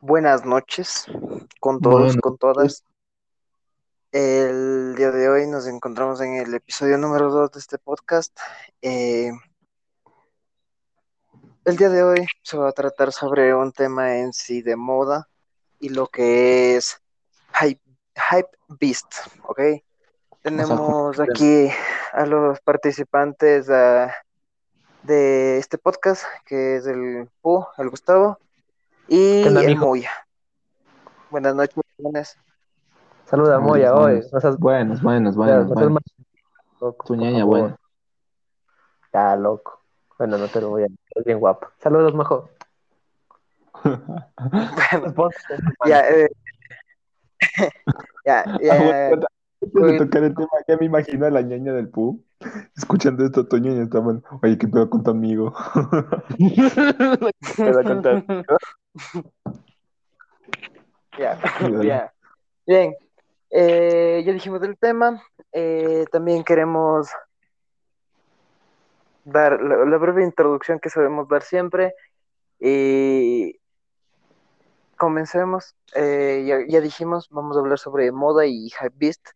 Buenas noches con todos, Bueno, con todas. El día de hoy nos encontramos en el episodio número 2 de este podcast. Eh, el día de hoy se va a tratar sobre un tema en sí de moda y lo que es Hype, hype Beast, ¿ok? Tenemos aquí a los participantes de este podcast, que es el Pu, el Gustavo y ¿Qué onda, el? Moya. Buenas noches, buenas. Saluda a Moya hoy. buenos. más loco, Tu ñaña, buena. Ya, loco. Bueno, no te lo voy a Es bien guapo. Saludos, majo. Bueno, ya, eh, ya, ya, Aguanta, Antes de tocar el tema, ya me imagino a la ñaña del Pu escuchando esto, tu ñaña está bueno. Oye, ¿qué pedo con tu amigo? Te voy a contar. ya. Bien, eh, ya dijimos del tema. eh, también queremos dar la, la breve introducción que sabemos dar siempre. Y comencemos. Eh, ya, ya dijimos, vamos a hablar sobre moda y hypebeast.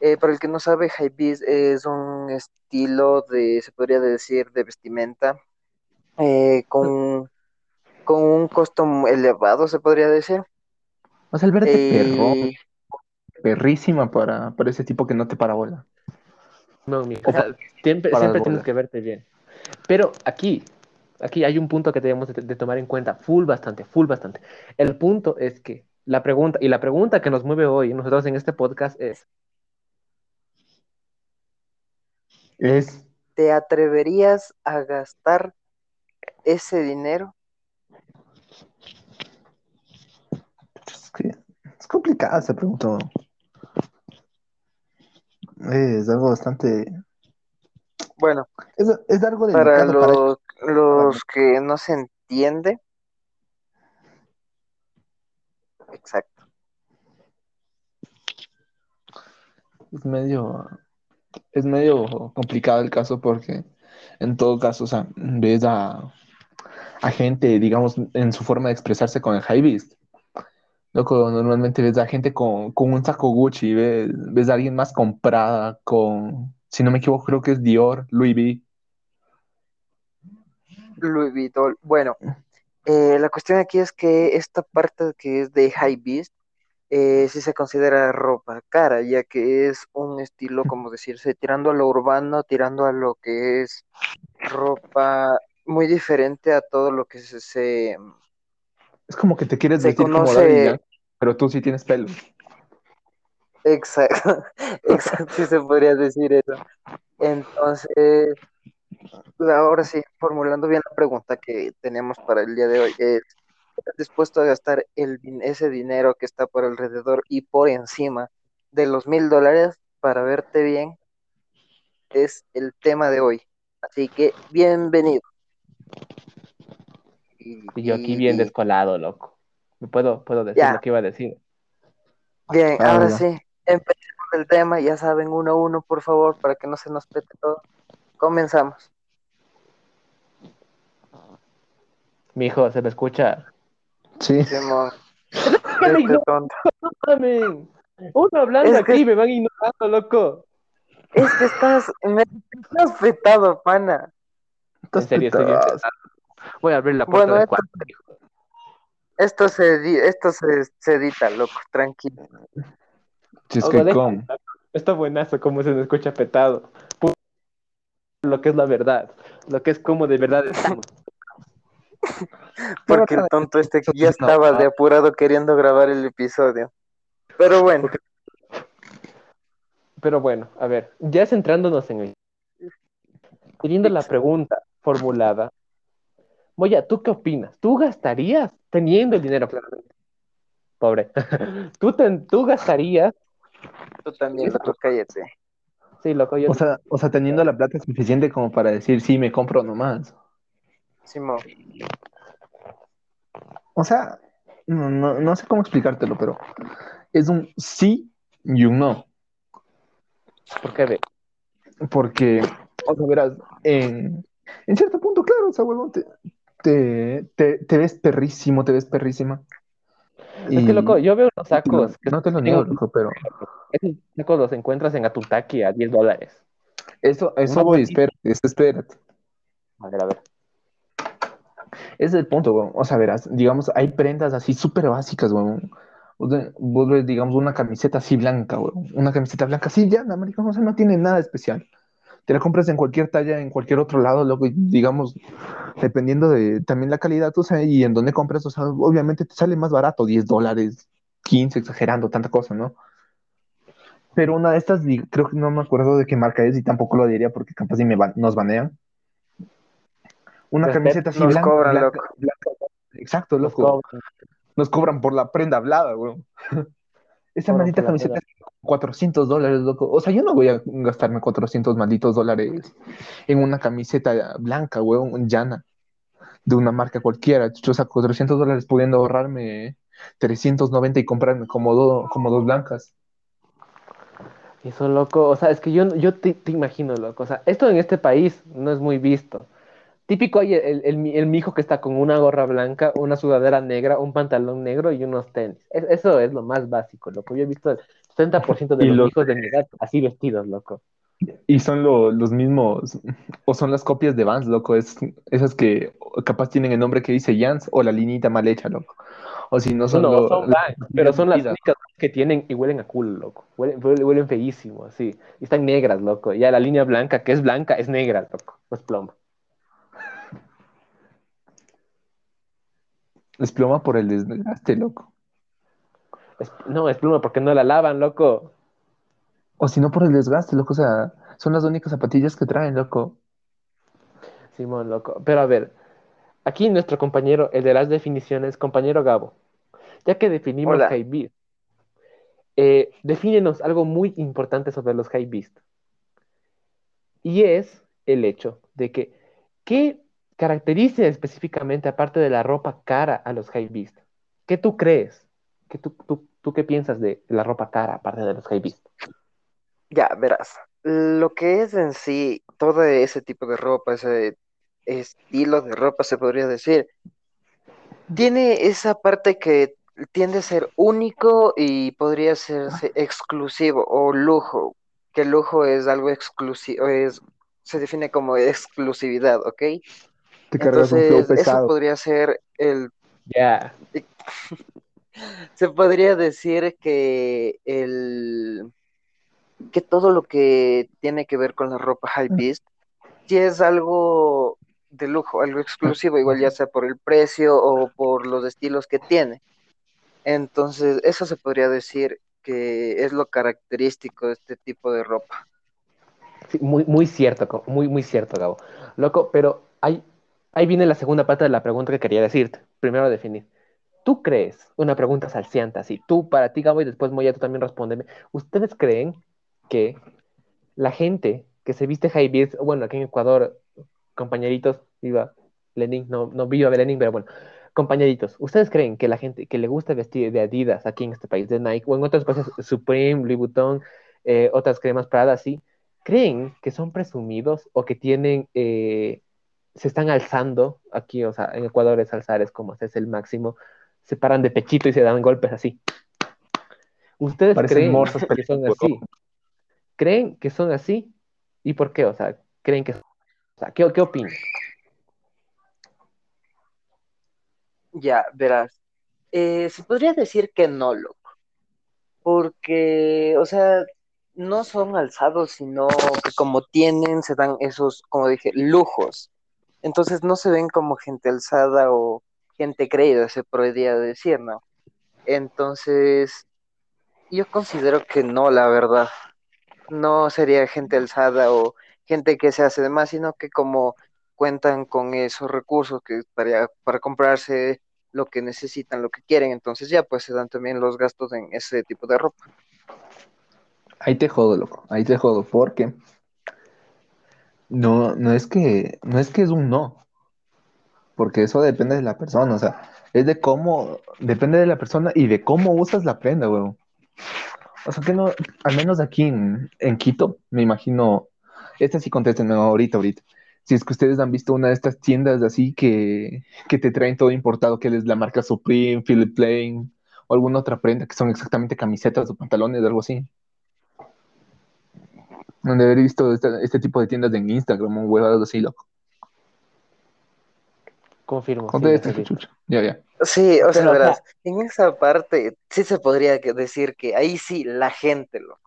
Eh, para el que no sabe, hypebeast es un estilo de, se podría decir, de vestimenta eh, con, con un costo elevado, se podría decir. O sea, el verte perro, Eh, perrísima para, para ese tipo que no te parabola. No. O O sea, siempre para siempre tienes que verte bien. Pero aquí, aquí hay un punto que debemos de, de tomar en cuenta. Full bastante, full bastante. El punto es que la pregunta, y la pregunta que nos mueve hoy nosotros en este podcast es, Es, ¿te atreverías a gastar ese dinero? Que- es complicada esa pregunta. Es algo bastante. Bueno, Es, es algo para delicado para los, los que no se entiende. Exacto. Es medio, es medio complicado el caso porque en todo caso, o sea, ves a, a gente, digamos, en su forma de expresarse con el high beast. Loco, normalmente ves a gente con, con un saco Gucci, ves, ves a alguien más comprada con, si no me equivoco, creo que es Dior, Louis V. Louis Vuitton. Bueno, eh, la cuestión aquí es que esta parte que es de high beast eh, sí se considera ropa cara, ya que es un estilo, como decirse, tirando a lo urbano, tirando a lo que es ropa muy diferente a todo lo que se, se- Es como que te quieres Se vestir como conoce- pero tú sí tienes pelo. Exacto, exacto, sí se podría decir eso. Entonces, ahora sí, formulando bien la pregunta que tenemos para el día de hoy es, ¿estás dispuesto a gastar el, ese dinero que está por alrededor y por encima de los mil dólares para verte bien? Es el tema de hoy. Así que, bienvenido. Y, y yo aquí bien descolado, loco. ¿Me puedo, puedo decir Ya. lo que iba a decir? Bien, Ah, ahora sí, empecemos el tema, ya saben, uno a uno, por favor, para que no se nos pete todo. Comenzamos. Mi hijo, ¿se me escucha? Sí. Simón, ¡Me este tonto. Uno hablando Es que- aquí, me van ignorando, loco. Es que estás, me estás petado, pana. Estás En serio, petado. pesado. Voy a abrir la puerta Bueno, del esto- cuarto, hijo. Esto se, esto se, se edita, loco, tranquilo. Si es que. Está buenazo como se me escucha petado. Lo que es la verdad. Lo que es como de verdad estamos. Porque el tonto este ya estaba de apurado queriendo grabar el episodio. Pero bueno, Pero bueno, a ver, ya centrándonos en el... Teniendo la pregunta formulada. Moya, ¿tú qué opinas? ¿Tú gastarías teniendo el dinero, claramente? Pobre. ¿Tú, ten- ¿Tú gastarías? tú también, loco, cállate. Sí, loco, yo... O sea, o sea, teniendo la plata suficiente como para decir, sí, me compro nomás. Simón, O sea, no, no, no sé cómo explicártelo, pero es un sí y un no. ¿Por qué ve? Porque, o sea, verás, en, en cierto punto, claro, o sea, huevón, te, te, te, te ves perrísimo, te ves perrísima. Es que, loco, yo veo unos sacos. que no te lo niego, loco, pero. Esos sacos los encuentras en Atutaki a 10 dólares. Eso, eso voy, espérate, espérate. A ver, a ver. Ese es el punto, weón. O sea, verás, digamos, hay prendas así súper básicas, weón. Vos ve- vos ves, digamos, una camiseta así blanca, weón. Una camiseta blanca así, ya, marica, o sea, no tiene nada especial. Te la compras en cualquier talla, en cualquier otro lado, loco, y digamos, dependiendo de también la calidad, o sea, y en dónde compras, o sea, obviamente te sale más barato, 10 dólares, 15, exagerando, tanta cosa, ¿no? Pero una de estas, creo que no me acuerdo de qué marca es y tampoco lo diría porque capaz si me ban- nos banean. Una Respeto, camiseta así nos blanca, cobran, blanca, loco. blanca. Exacto, Los loco. cobran. Nos cobran por la prenda hablada, weón. Esa maldita camiseta 400 dólares, loco. O sea, yo no voy a gastarme 400 malditos dólares en una camiseta blanca, weón, llana, de una marca cualquiera. O sea, 400 dólares pudiendo ahorrarme 390 y comprarme como, do- como dos blancas. Eso, loco. O sea, es que yo, yo te, te imagino, loco. O sea, esto en este país no es muy visto. Típico hay el, el, mi- el mijo que está con una gorra blanca, una sudadera negra, un pantalón negro y unos tenis. Es- eso es lo más básico, loco. Yo he visto 70% de los los- hijos de mi edad así vestidos, loco. Y son lo- los mismos, o son las copias de Vans, loco. Es, esas que capaz tienen el nombre que dice Jans o la linita mal hecha, loco. O si no son, No, lo- son Vans, pero son las únicas que tienen y huelen a culo, loco. Huelen, huelen, feísimo, así. Y están negras, loco. Ya la línea blanca, que es blanca, es negra, loco. No es plomo. Es ploma por el desgaste, loco. Es- no, es pluma porque no la lavan, loco. O si no por el desgaste, loco. O sea, son las únicas zapatillas que traen, loco. Simón, loco. Pero a ver, aquí nuestro compañero, el de las definiciones, compañero Gabo, ya que definimos Hola. high beast, eh, defínenos algo muy importante sobre los high beast. Y es el hecho de que, ¿qué caracteriza específicamente, aparte de la ropa cara, a los high beast? ¿Qué tú crees? ¿Qué tú, tú, tú qué piensas de la ropa cara, aparte de los high beast? Ya, verás, lo que es en sí todo ese tipo de ropa, ese estilo de ropa, se podría decir, tiene esa parte que tiende a ser único y podría ser exclusivo o lujo, que lujo es algo exclusivo, es, se define como exclusividad, ¿ok? Te cargas un flow Entonces, eso podría ser el Ya, se podría decir que el que todo lo que tiene que ver con la ropa high beast sí es algo de lujo, algo exclusivo, igual ya sea por el precio o por los estilos que tiene. Entonces, eso se podría decir que es lo característico de este tipo de ropa. Sí, muy, muy cierto, muy, muy cierto, Gabo. Loco, pero ahí, ahí viene la segunda parte de la pregunta que quería decirte. Primero definir. ¿Tú crees, una pregunta salciante así, tú para ti, Gabo, y después Moya, tú también respóndeme. ¿Ustedes creen que la gente que se viste high beast, bueno, aquí en Ecuador, compañeritos, viva Lenin, no, no viva Lenin, pero bueno, compañeritos, ¿ustedes creen que la gente que le gusta vestir de Adidas aquí en este país, de Nike, o en otros países, Supreme, Louis Vuitton, eh, otras cremas Prada, así, creen que son presumidos o que tienen, eh, se están alzando aquí, o sea, en Ecuador es alzar, es como hacerse el máximo, se paran de pechito y se dan golpes así. ¿Ustedes Parecen creen morsas que son así? ¿Creen que son así? ¿Y por qué? O sea, ¿creen que son? O sea, ¿qué, qué opinan? Ya, verás. Eh, se podría decir que no, loco. Porque, o sea, no son alzados, sino que como tienen, se dan esos, como dije, lujos. Entonces no se ven como gente alzada o gente creída, se podría decir, ¿no? Entonces, yo considero que no, la verdad. No sería gente alzada o gente que se hace de más, sino que como cuentan con esos recursos que para, para comprarse lo que necesitan, lo que quieren, entonces ya pues se dan también los gastos en ese tipo de ropa. Ahí te jodo, loco. Ahí te jodo, porque no, no es que, no es que es un no. Porque eso depende de la persona, o sea, es de cómo, depende de la persona y de cómo usas la prenda, weón. O sea que no, al menos aquí en, Quito, me imagino, esta sí contesten ahorita, ahorita. Si es que ustedes han visto una de estas tiendas así que, que te traen todo importado, que es la marca Supreme, Philip Plain, o alguna otra prenda que son exactamente camisetas o pantalones, algo así. Donde haber visto este, tipo de tiendas en Instagram o huevadas así, loco. Confirmo. sí, Conté las este he visto. chucha. Ya, ya. Sí, o sea, Pero, en esa parte sí se podría decir que ahí sí la gente, loco,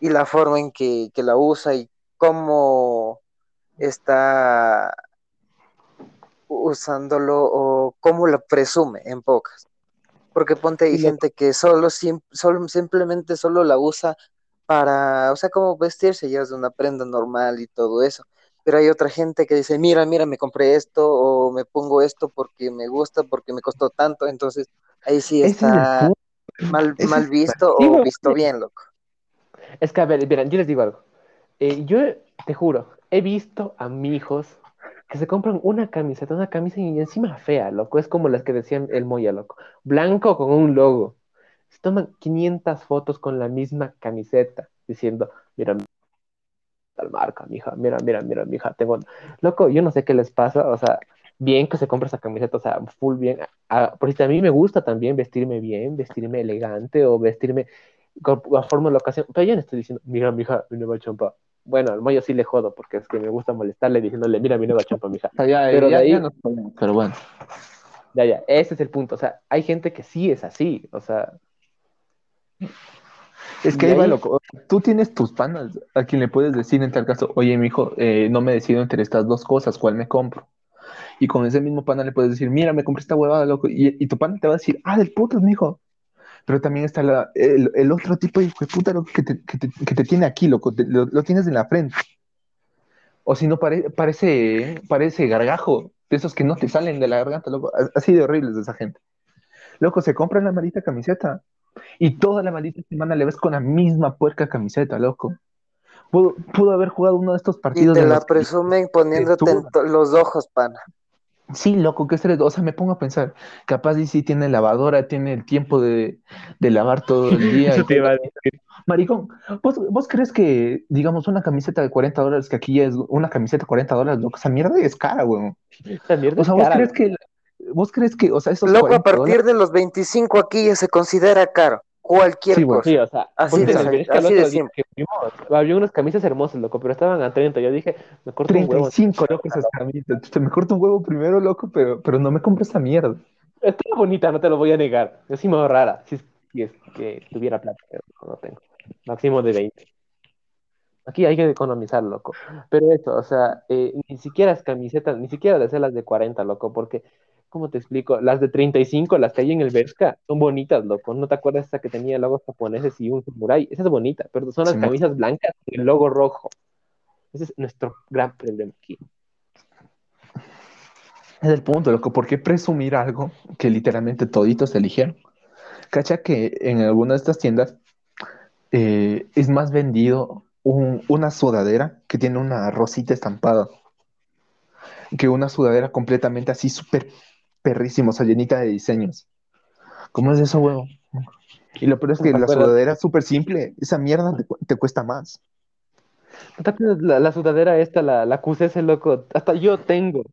y la forma en que, que la usa y cómo está usándolo o cómo lo presume en pocas. Porque ponte hay gente que solo, sim- solo simplemente solo la usa para, o sea, como vestirse ya es una prenda normal y todo eso. Pero hay otra gente que dice, mira, mira, me compré esto o me pongo esto porque me gusta, porque me costó tanto. Entonces ahí sí es está mal, mal es- visto o visto bien, loco. Es que, a ver, miren, yo les digo algo. Eh, yo te juro, he visto a mi hijos que se compran una camiseta, una camisa y encima fea, loco. Es como las que decían el Moya, loco. Blanco con un logo. Se toman 500 fotos con la misma camiseta, diciendo, mira, tal marca, mija, mira, mira, mira, mija, tengo... Loco, yo no sé qué les pasa, o sea, bien que se compre esa camiseta, o sea, full bien. Ah, porque a mí me gusta también vestirme bien, vestirme elegante o vestirme conforme a la ocasión. Pero yo no estoy diciendo, mira, mija, mi nueva chompa. Bueno, al Moyo sí le jodo porque es que me gusta molestarle diciéndole, mira mi nueva chompa, mija. Sea, ya, Pero ya, de ahí- ya no pero bueno. Ya, ya, ese es el punto. O sea, hay gente que sí es así, o sea, Es que ahí va loco. Tú tienes tus panas a quien le puedes decir en tal caso, oye, mijo, eh, no me decido entre estas dos cosas, ¿cuál me compro? Y con ese mismo pana le puedes decir, mira, me compré esta huevada, loco. Y, y tu pana te va a decir, ah, del putas, mijo. Pero también está la- el, el otro tipo de hijo de puta loco, que, te, que, te, que te tiene aquí, loco. te- lo, lo tienes en la frente. O si no, pare- parece, parece gargajo, de esos que no te salen de la garganta, loco. Así de horribles de esa gente. Loco, se compra la maldita camiseta. Y toda la maldita semana le ves con la misma puerca camiseta, loco. Pudo, pudo haber jugado uno de estos Y partidos. te en la presumen poniéndote los ojos, pana. Sí, loco, que se O sea, me pongo a pensar, capaz y sí tiene lavadora, tiene el tiempo de, de lavar todo el día. y te Maricón, ¿vos, vos crees que, digamos, una camiseta de 40 dólares, que aquí ya es una camiseta de 40 dólares, loco? Esa mierda es cara, weón. esa mierda O sea, es ¿vos cara, crees que, vos crees que, o sea, esos Loco, a 40 partir dólares, de los 25 aquí ya se considera caro. Cualquier Sí, güey. cosa. Sí, o sea, Así de simple, así otro de simple. había unas camisas hermosas, loco, pero estaban a 30. Yo dije, me corto un huevo. 35, loco, esas camisas. Te me corto un huevo primero, loco, pero, pero no me compro esa mierda. Está bonita, no te lo voy a negar. Yo sí me veo rara, si es, si es que tuviera plata, pero no tengo. Máximo de 20. Aquí hay que economizar, loco. Pero eso, o sea, eh, ni siquiera es camisetas, ni siquiera de ser las de 40, loco, porque, ¿cómo te explico? Las de 35, las que hay en el Bershka, son bonitas, loco. ¿No te acuerdas esa que tenía logos japoneses y un samurai? Esa es bonita, pero son las camisas blancas y el logo rojo. Ese es nuestro gran problema aquí. Es el punto, loco. ¿Por qué presumir algo que literalmente toditos eligieron? Cacha que en alguna de estas tiendas eh, es más vendido un- una sudadera que tiene una rosita estampada que una sudadera completamente así súper perrísimo, o sea, llenita de diseños. ¿Cómo es eso, huevo? Y lo peor es que ¿Te la acuerdas? sudadera es súper simple. Esa mierda te, cu- te cuesta más. ¿No te acuerdas La, la sudadera esta, la, la QCS, loco, hasta yo tengo.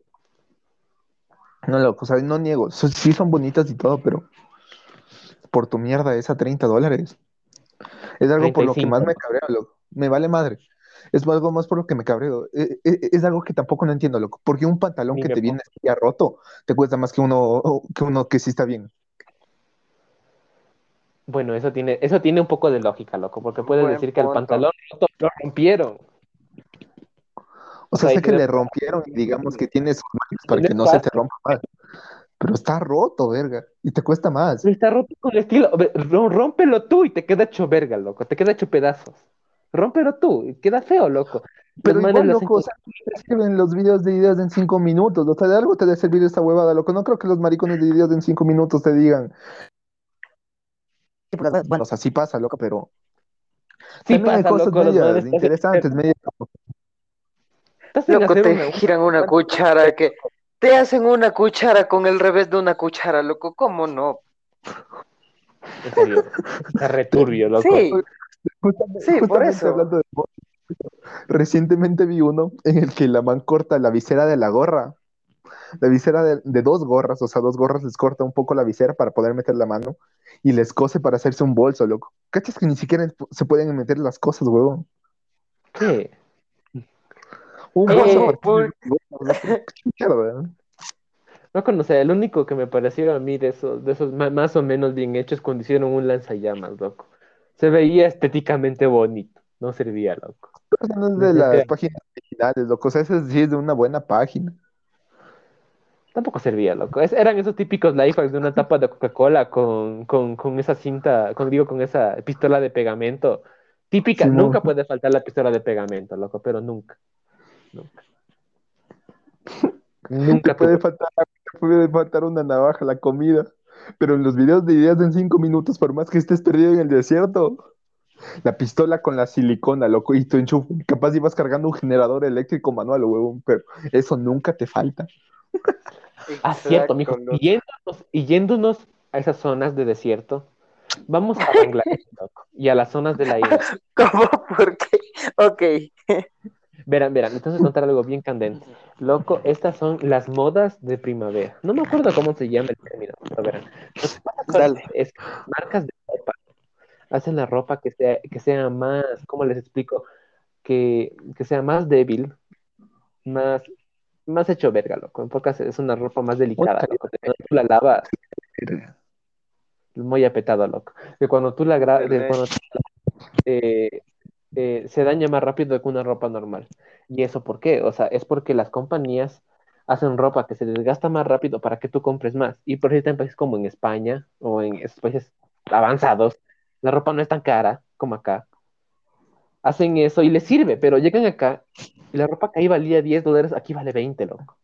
No, loco, o sea, no niego. So- Sí son bonitas y todo, pero por tu mierda es a 30 dólares. Es algo por lo que 35, más me ¿no? cabreo, loco. Me vale madre. Es algo más por lo que me cabreo. Eh, eh, Es, algo que tampoco no entiendo, loco. Porque un pantalón Ni que te viene ya roto te cuesta más que uno que uno que sí está bien. Bueno, eso tiene, eso tiene un poco de lógica, loco, porque puedes Buen decir que el pantalón roto lo rompieron. O sea, sea, sé que le rompieron y digamos que tienes para que no se te rompa más. Pero está roto, verga. Y te cuesta más. Está roto con estilo. Rómpelo tú y te queda hecho verga, loco. Te queda hecho pedazos. Rómpelo tú queda feo, loco. Pero Los igual, lo loco, o sea, te sirven los videos de ideas en cinco minutos. O sea, de algo te debe servir esta huevada, loco. No creo que los maricones de videos en cinco minutos te digan. Bueno, o sea, sí pasa, loco, pero Sí también hay pasa, cosas loco, medias interesantes, medias Loco, te una- giran una cuchara que te hacen una cuchara con el revés de una cuchara, loco. ¿Cómo no? En serio, está returbio, loco. Sí, Justamente, Sí, por eso. hablando de motos, recientemente vi uno en el que la man corta la visera de la gorra La visera de, de dos gorras, o sea, dos gorras les corta un poco la visera para poder meter la mano y les cose para hacerse un bolso, loco. ¿Cachas que ni siquiera se pueden meter las cosas, huevón? ¿Qué? Un bolso por-. No conocía, el único que me pareció a mí de esos, de esos más o menos bien hechos cuando hicieron un lanzallamas, loco. Se veía estéticamente bonito, no servía, loco. O sea, no es de las páginas originales, loco. O sea, ese sí es de una buena página. Tampoco servía, loco. Es- eran esos típicos life hacks de una tapa de Coca-Cola con, con, con esa cinta, con, digo, con esa pistola de pegamento. Típica, Sí, no. nunca puede faltar la pistola de pegamento, loco, pero nunca. Nunca. Nunca puede faltar, puede faltar una navaja, la comida. Pero en los videos de ideas en cinco minutos, por más que estés perdido en el desierto, la pistola con la silicona, loco, y tu enchufe. Capaz ibas cargando un generador eléctrico manual, huevón, pero eso nunca te falta. Ah, cierto, mijo. Y yéndonos, y yéndonos a esas zonas de desierto, vamos a Bangladesh, loco, y a las zonas de la India. ¿Cómo? ¿Por qué? Ok. Verán, verán, entonces contar algo bien candente. Loco, estas son las modas de primavera. No me acuerdo cómo se llama el término, pero verán. Dale. Es que marcas de ropa hacen la ropa que sea, que sea más, ¿cómo les explico? Que, que sea más débil, más, más hecho verga, loco. En pocas es una ropa más delicada, loco. Cuando tú la lavas, muy apetado, loco. Que cuando tú la gra- Dele. de cuando tú la- eh, eh, se daña más rápido que una ropa normal. ¿Y eso por qué? O sea, es porque las compañías hacen ropa que se desgasta más rápido para que tú compres más. Y por ejemplo, en países como en España o en esos países avanzados, la ropa no es tan cara como acá. Hacen eso y les sirve, pero llegan acá y la ropa que ahí valía 10 dólares, aquí vale 20, loco.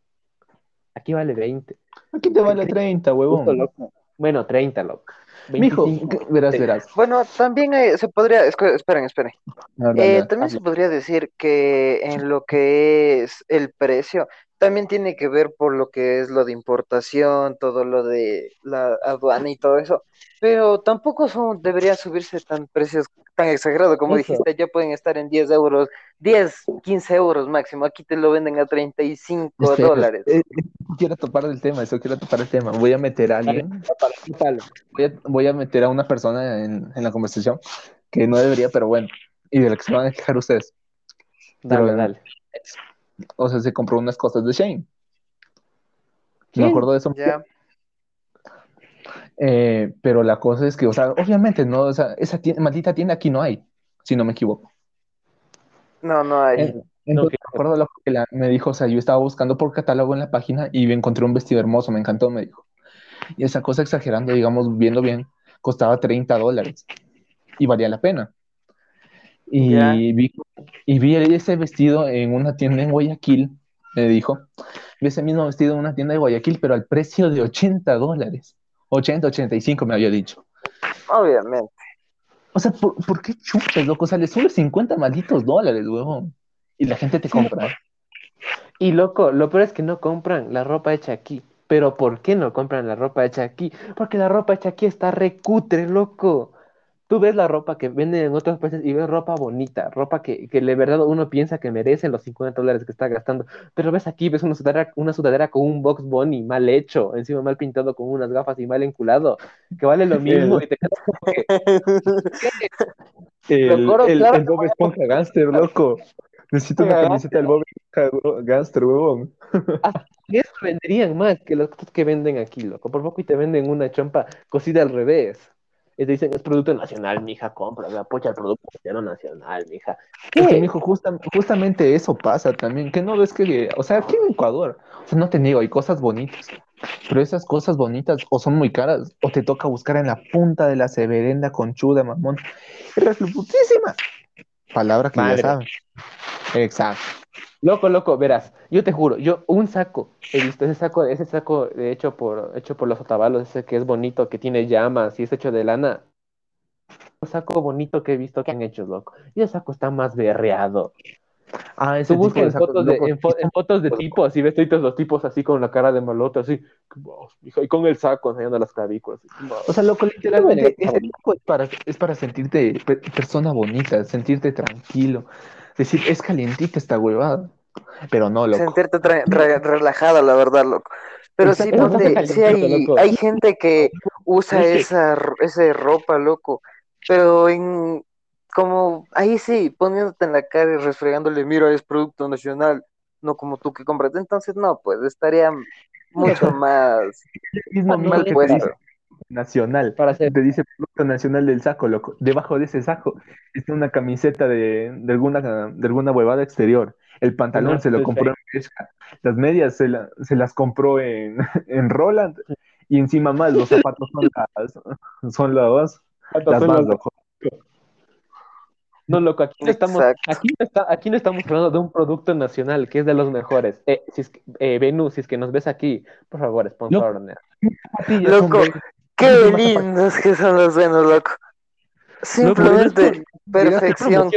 Aquí vale 20. Aquí te vale 30, Justo, huevón. loco. Bueno, 30, loco. Mijo, 25. ¿qué- verás, verás. Bueno, también eh, se podría, esperen, esperen. No, no, Eh, no. también se podría decir que en lo que es el precio, también tiene que ver por lo que es lo de importación, todo lo de la aduana y todo eso, pero tampoco son, debería subirse tan precios tan exagerados como dijiste, ya pueden estar en 10 euros, 10, 15 euros máximo, aquí te lo venden a 35 Espera, dólares. eh, quiero topar el tema, eso quiero topar el tema. Voy a meter a alguien, voy a, voy a meter a una persona en, en la conversación que no debería, pero bueno, y de la que se van a quejar ustedes. Dale, Pero- dale. O sea, se compró unas cosas de Shane. Me ¿Quién? acuerdo de eso. Ya, Eh, pero la cosa es que, o sea, obviamente, no, o sea, esa tienda- maldita tienda aquí no hay, si no me equivoco. no, no hay. En- Entonces, que- me acuerdo lo que la- me dijo, o sea, yo estaba buscando por catálogo en la página y encontré un vestido hermoso, me encantó, me dijo. Y esa cosa exagerando, digamos, viendo bien, costaba 30 dólares y valía la pena. Y vi, y vi ese vestido en una tienda en Guayaquil, me dijo. Vi ese mismo vestido en una tienda de Guayaquil, pero al precio de 80 dólares. 80, 85 me había dicho. Obviamente. O sea, ¿por, por qué chupas, loco? O sea, le sube 50 malditos dólares, huevón. Y la gente te compra. Y loco, lo peor es que no compran la ropa hecha aquí. Pero ¿por qué no compran la ropa hecha aquí? Porque la ropa hecha aquí está recutre, loco. Tú ves la ropa que venden en otros países y ves ropa bonita, ropa que, que de verdad uno piensa que merece los 50 dólares que está gastando. Pero ves aquí, ves una sudadera, una sudadera con un box bunny mal hecho, encima mal pintado con unas gafas y mal enculado, que vale lo mismo y te. El, el, claro el Bob Esponja Gangster, loco. Necesito una camiseta del Bob Esponja Gangster, huevón. Eso venderían más que cosas que venden aquí, loco. Por poco y te venden una chompa cosida al revés. Y te dicen, es producto nacional, mija, compra, apoya el producto nacional, mija. ¿Qué? mijo, justa- justamente eso pasa también. Que no ves que, o sea, aquí en Ecuador, o sea, no te niego, hay cosas bonitas. Pero esas cosas bonitas o son muy caras, o te toca buscar en la punta de la severenda conchuda, mamón. Es putísima. Palabra que Madre. ya saben. Exacto. Loco, loco, verás, yo te juro, yo un saco, he visto ese saco, ese saco de hecho por, hecho por los otabalos, ese que es bonito, que tiene llamas y es hecho de lana. Un saco bonito que he visto que han hecho, loco. Y el saco está más berreado. Ah, ese Tú buscas en fotos de, en, fo- en fotos de tipos y ves todos los tipos así con la cara de malote, así, y con el saco enseñando las clavículas. así. O sea, loco, literalmente, ese tipo es para, es para sentirte pe- persona bonita, sentirte tranquilo. Decir, es calientita esta huevada. Pero no, loco. Sentirte re- relajada, la verdad, loco. Pero sí, ponte, sí hay, hay gente que usa Sí. esa, esa ropa, loco. Pero en, como, ahí sí, poniéndote en la cara y resfregándole, mira, es producto nacional, no como tú que compras. Entonces, no, pues estaría mucho más amigo mal puesto. Nacional. Para hacer Te dice producto nacional del saco, loco. Debajo de ese saco está una camiseta de, de alguna, de alguna huevada exterior. El pantalón se lo Full compró en Bershka. Las medias se, la- se las compró en, en Roland. Y encima más, los zapatos son las, son las, las son más, las- loco. No, loco, aquí no estamos, aquí no está, aquí no estamos hablando de un producto nacional que es de los mejores. Eh, si es que, eh, Venus, si es que nos ves aquí, por favor, sponsor. Loco. Qué lindos que son los Venus, loco. Simplemente perfección.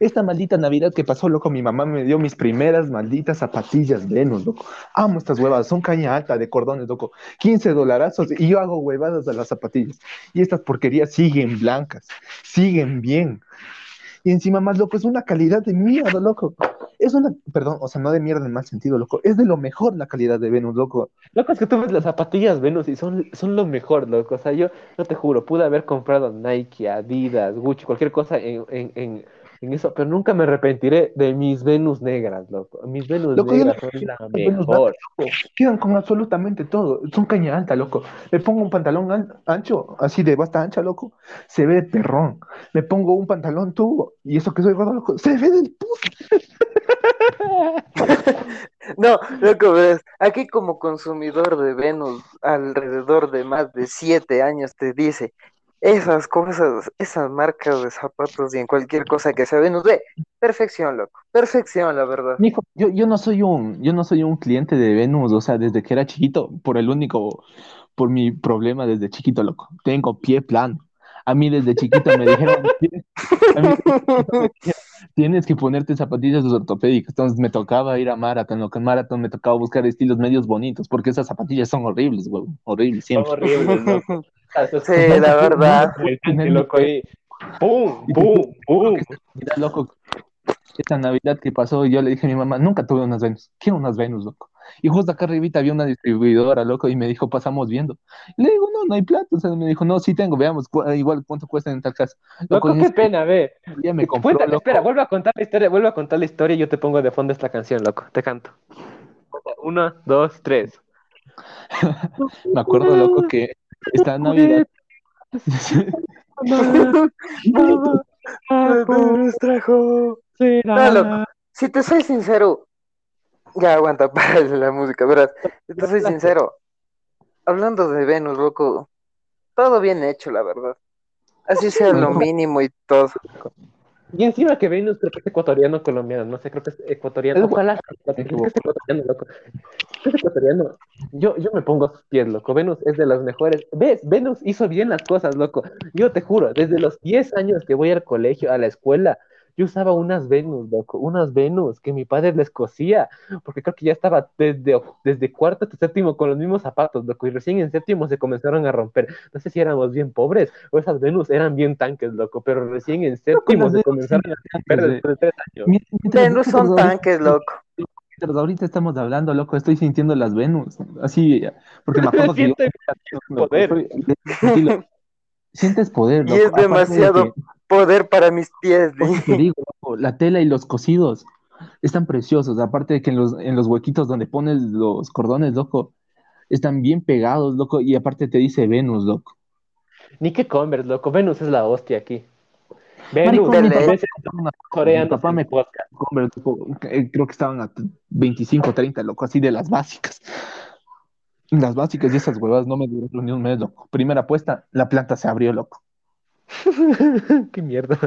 Esta maldita Navidad que pasó, loco, mi mamá me dio mis primeras malditas zapatillas Venus, loco. Amo estas huevadas, son caña alta de cordones, loco. 15 dolarazos y yo hago huevadas a las zapatillas. Y estas porquerías siguen blancas, siguen bien. Y encima más, loco, es una calidad de mierda, loco. Es una, perdón, o sea, no de mierda en mal sentido, loco. Es de lo mejor la calidad de Venus, loco. Loco, es que tú ves las zapatillas Venus y son, son lo mejor, loco. O sea, yo no te juro, pude haber comprado Nike, Adidas, Gucci, cualquier cosa en, en, en, en eso, pero nunca me arrepentiré de mis Venus negras, loco. Mis Venus Loco, no negras son la mejor. Quedan con absolutamente todo. Son caña alta, loco. Me pongo un pantalón an- ancho, así de basta ancha, loco. Se ve de perrón. Me pongo un pantalón tubo. Y eso que soy gordo, loco. Se ve del puto. No, loco, ves, aquí como consumidor de Venus, alrededor de más de siete años, te dice, esas cosas, esas marcas de zapatos y en cualquier cosa que sea Venus, ve, perfección, loco, perfección, la verdad. Mijo, yo, yo no soy un, yo no soy un cliente de Venus, o sea, desde que era chiquito, por el único, por mi problema desde chiquito, loco. Tengo pie plano. A mí desde chiquito me dijeron, "Tienes- que ponerte zapatillas ortopédicas. Entonces me tocaba ir a Marathon, loco. En Marathon me tocaba buscar estilos medios bonitos, porque esas zapatillas son horribles, güey. Horribles Son siempre. horribles, loco. Sí, la verdad. el loco, ahí. ¡Pum! ¡Pum! ¡Pum! Mira, loco, esta Navidad que pasó, yo le dije a mi mamá, nunca tuve unas Venus, quiero unas Venus, loco. Y justo acá arribita había una distribuidora, loco, y me dijo, pasamos viendo. Y le digo, no, no hay plata. O sea, me dijo, no, sí tengo, veamos, cu- igual cuánto cuesta en tal caso. Loco, qué pena, ve. día me compró, Cuéntame, loco. espera, vuelve a contar la historia, vuelve a contar la historia y yo te pongo de fondo esta canción, loco. Te canto. Uno, dos, tres. Me acuerdo, loco, que esta Navidad. Nos trajo. Si te soy sincero, ya aguanta para la música, verás, si te soy sincero, hablando de Venus, loco, todo bien hecho, la verdad. Así sea lo mínimo y todo. Y encima que Venus creo que es ecuatoriano colombiano, no sé, creo que es ecuatoriano. Ojalá es ecuatoriano, loco. Es ecuatoriano. Yo, yo me pongo a sus pies, loco. Venus es de las mejores. ¿Ves? Venus hizo bien las cosas, loco. Yo te juro, desde los 10 años que voy al colegio, a la escuela, yo usaba unas Venus, loco, unas Venus que mi padre les cosía, porque creo que ya estaba desde, desde cuarto hasta séptimo con los mismos zapatos, loco, y recién en séptimo se comenzaron a romper. No sé si éramos bien pobres o esas Venus eran bien tanques, loco, pero recién en séptimo se comenzaron a romper desde- después de tres años. Venus son tanques, loco. mientras ahorita estamos hablando, loco, estoy sintiendo las Venus. Así, porque me acuerdo que yo. Loco. Sientes poder, Y loco. es de demasiado que- poder para mis pies. Te digo, loco, la tela y los cosidos están preciosos. Aparte de que en los, en los huequitos donde pones los cordones, loco, están bien pegados, loco. Y aparte te dice Venus, loco. Ni que Converse, loco. Venus es la hostia aquí. Maricón, Venus, mi a papá- veces coreanos mi papá en me- podcast. Converse, loco, eh, creo que estaban a 25, 30, loco, así de las básicas. Las básicas y esas huevas no me duraron ni un mes, loco. Primera apuesta, la planta se abrió, loco. Qué mierda.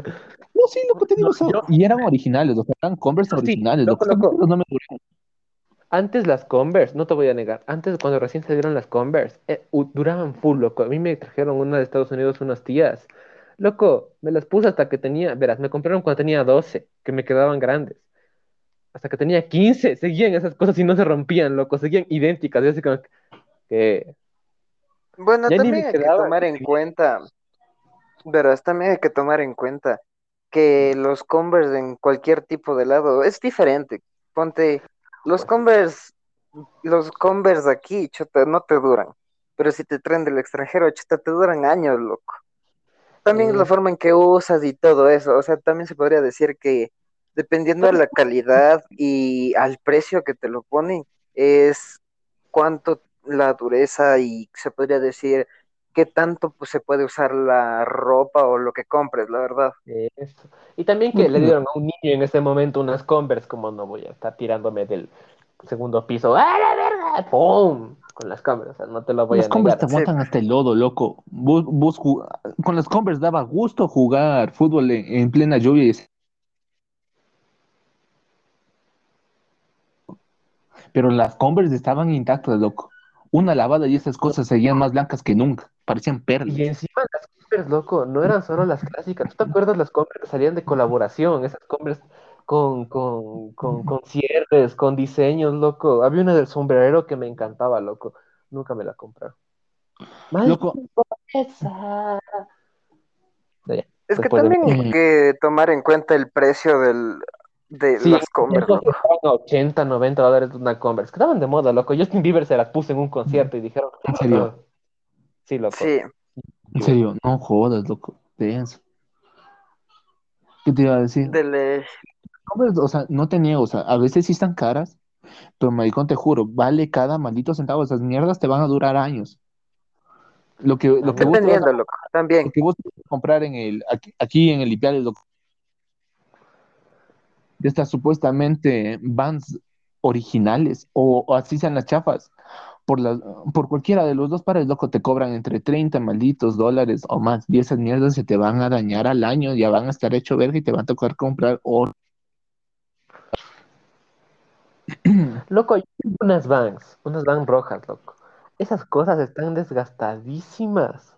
No, sí, loco, te digo No, eso. yo- Y eran originales, o sea, eran Converse sí, originales, loco, no me duraron. Antes las Converse, no te voy a negar, antes cuando recién salieron las Converse, eh, duraban full, loco. A mí me trajeron una de Estados Unidos unas tías. Loco, me las puse hasta que tenía, verás, me compraron cuando tenía 12, que me quedaban grandes. Hasta que tenía 15, seguían esas cosas y no se rompían, loco, seguían idénticas. Yo así como que, Bueno, también hay que tomar en cuenta, verás, también hay que tomar en cuenta que los Converse en cualquier tipo de lado es diferente. ponte, los Converse, los Converse aquí, chuta, no te duran. Pero si te traen del extranjero, chuta, te duran años, loco. También es la Mm. forma en que usas y todo eso. O sea, también se podría decir que dependiendo de la calidad y al precio que te lo ponen, es cuánto la dureza y se podría decir qué tanto pues, se puede usar la ropa o lo que compres, la verdad. Eso. Y también que le dieron a un niño en ese momento unas Converse, como no voy a estar tirándome del segundo piso. ¡A la verga! ¡Pum! Con las Converse, o sea, no te lo voy Los a Converse negar. te aguantan hasta el lodo, loco. Vos, vos ju- con los Converse daba gusto jugar fútbol en, en plena lluvia. y- Pero las Converse estaban intactas, loco. Una lavada y esas cosas seguían más blancas que nunca. Parecían perlas. Y encima las Converse, loco, no eran solo las clásicas. ¿Tú te acuerdas las Converse que salían de colaboración? Esas Converse con, con, con, con cierres, con diseños, loco. Había una del sombrerero que me encantaba, loco. Nunca me la compraron. Loco. Esa. Es que Después también hay que tomar en cuenta el precio del, de Sí, las Converse, esos loco. estaban a 80, 90 dólares de una Converse. Quedaban de moda, loco. Justin Bieber se las puso en un concierto y dijeron. ¿En serio? Sí, loco. Sí, En serio, no jodas, loco. Denso. ¿Qué te iba a decir? del, Converse, o sea, no te niego, o sea, a veces sí están caras, pero maricón, te juro, vale cada maldito centavo. Esas mierdas te van a durar años. Lo que, lo que vos loco, también. lo que vos puedes comprar en el, aquí, aquí en el Ipiales, loco. De estas supuestamente Vans originales, o, así sean las chafas, por, por cualquiera de los dos pares, loco, te cobran entre 30 malditos dólares o más. Y esas mierdas se te van a dañar al año, ya van a estar hecho verga y te van a tocar comprar oro. Loco, yo tengo unas Vans, unas Vans rojas, loco. Esas cosas están desgastadísimas.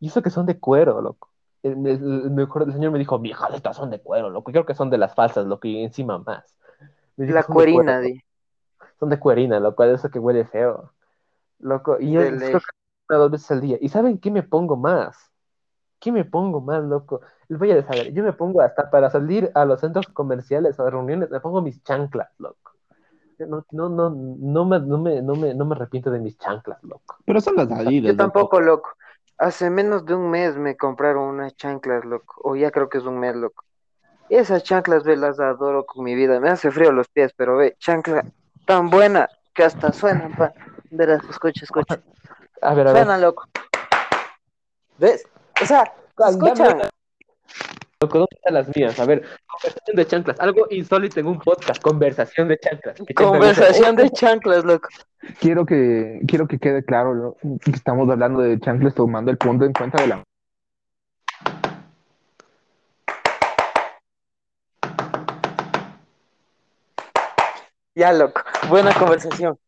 Y eso que son de cuero, loco. El, el- mejor, el señor me dijo, vieja, estas son de cuero, loco. Creo que son de las falsas, loco, y encima más. Me dijo, La "Son de cuero, cuerina, loco". di. Son de cuerina, loco, de eso que huele feo. Loco, y yo De creo que dos veces al día. ¿Y saben qué me pongo más? ¿Qué me pongo más, loco? Les voy a saber, yo me pongo hasta para salir a los centros comerciales o a reuniones, me pongo mis chanclas, loco. Yo No, no, no, no me, no me, no me, no me arrepiento de mis chanclas, loco. Pero son las Adidas, Yo loco. tampoco, loco. Hace menos de un mes me compraron unas chanclas, loco. O ya creo que es un mes, loco. Esas chanclas, ve, las adoro con mi vida. Me hace frío los pies, pero ve, chancla tan buena que hasta suenan, pa. Verás, escucha, escucha. A ver, a ver. Suenan, loco. ¿Ves? O sea, ¿Cuál? Loco, ¿dónde están las mías? A ver, conversación de chanclas, algo insólito en un podcast, conversación de chanclas. Conversación de chanclas, loco. Quiero que, quiero que quede claro ¿no? que estamos hablando de chanclas tomando el punto en cuenta de la... Ya, loco. Buena conversación.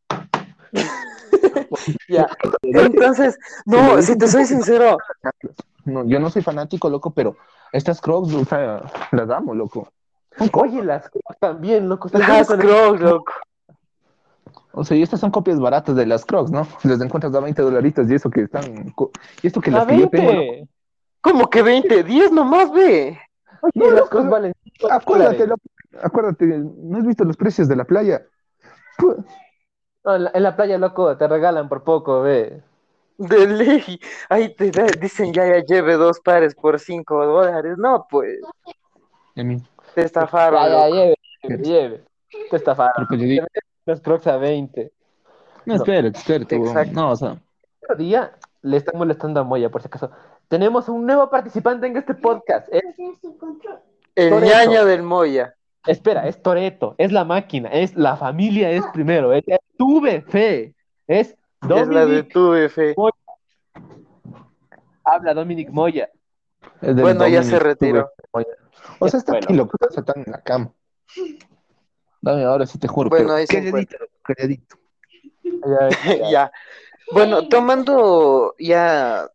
ya. Entonces, no, si te soy sincero, No, yo no soy fanático, loco, pero estas crocs, o sea, las amo, loco. Oye, las crocs también, loco. ¿estás las crocs, loco. O sea, y estas son copias baratas de las crocs, ¿no? Les encuentras a 20 dolaritos y eso que están... Y esto que las que yo tengo, 20. ¿Cómo que 20? 10 nomás, ve. Oye, No, las crocs no. valen acuérdate, loco, acuérdate, ¿no has visto los precios de la playa? No, en la, en la playa, loco, te regalan por poco, ve. De ley. Ahí te da- dicen ya, ya lleve dos pares por 5 dólares. No, pues, a mí, te estafaron, Ya, ya, lleve, lleve, lleve. Te estafaron. pero pues digo, Las crocs a 20. no, espérate, espérate, weón. Exacto. no, o sea, Otro día le están molestando a Moya, por si acaso. Tenemos un nuevo participante en este podcast. Es- El Por ñaño del Moya. espera, es Toreto, es la máquina, es la familia, es primero. Es, es tuve fe. Es Es la de tu fe. Habla Dominic Moya. Bueno, ya se retiró. O sea, está Bueno. aquí, loco, está tan en la cama. Dame, ahora sí te juro, Bueno, ahí se calladito, calladito. Ya, ya. ya. Bueno, tomando ya,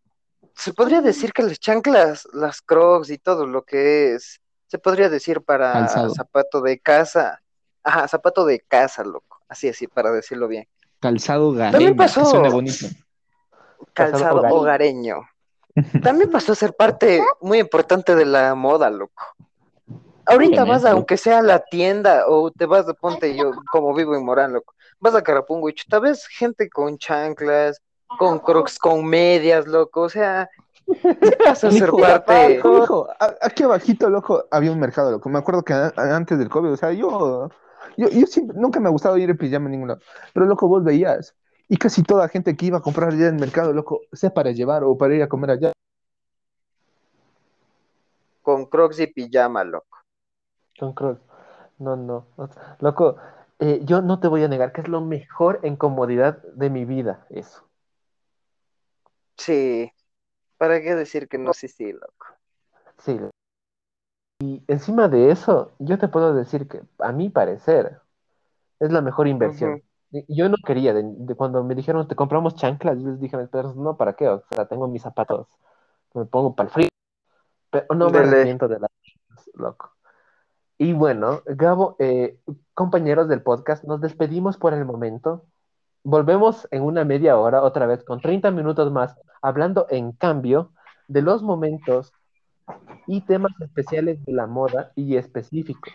se podría decir que las chanclas, las crocs y todo lo que es, se podría decir para Calzado. zapato de casa. Ajá, zapato de casa, loco. Así, así, para decirlo bien. Calzado También gareño, que pasó. suena bonito. Calzado hogareño. hogareño. También pasó a ser parte muy importante de la moda, loco. Ahorita vas, a, aunque sea a la tienda, o te vas, ponte yo, como vivo en Morán, loco, vas a Carapungo y chuta, ves gente con chanclas, con crocs, con medias, loco, o sea, ¿qué vas a Hijo, parte? Hijo, a- aquí abajito, loco, había un mercado, loco. Me acuerdo que antes del COVID, o sea, yo, yo, yo siempre, nunca me ha gustado ir en pijama en ningún lado. Pero, loco, vos veías. Y casi toda gente que iba a comprar allá en el mercado, loco, sea para llevar o para ir a comer allá. Con crocs y pijama, loco. Con Crocs. No, no. Loco, eh, yo no te voy a negar que es lo mejor en comodidad de mi vida, eso. Sí, ¿para qué decir que no? Sí, sí, loco. Sí. Y encima de eso, yo te puedo decir que, a mi parecer, es la mejor inversión. Yo no quería, de, de cuando me dijeron, te compramos chanclas, yo les dije a mis padres, no, ¿para qué? O sea, tengo mis zapatos, me pongo para el frío. Pero no me arrepiento de las chanclas, loco. Y bueno, Gabo, eh, compañeros del podcast, nos despedimos por el momento. Volvemos en una media hora, otra vez, con 30 minutos más, hablando en cambio de los momentos y temas especiales de la moda y específicos.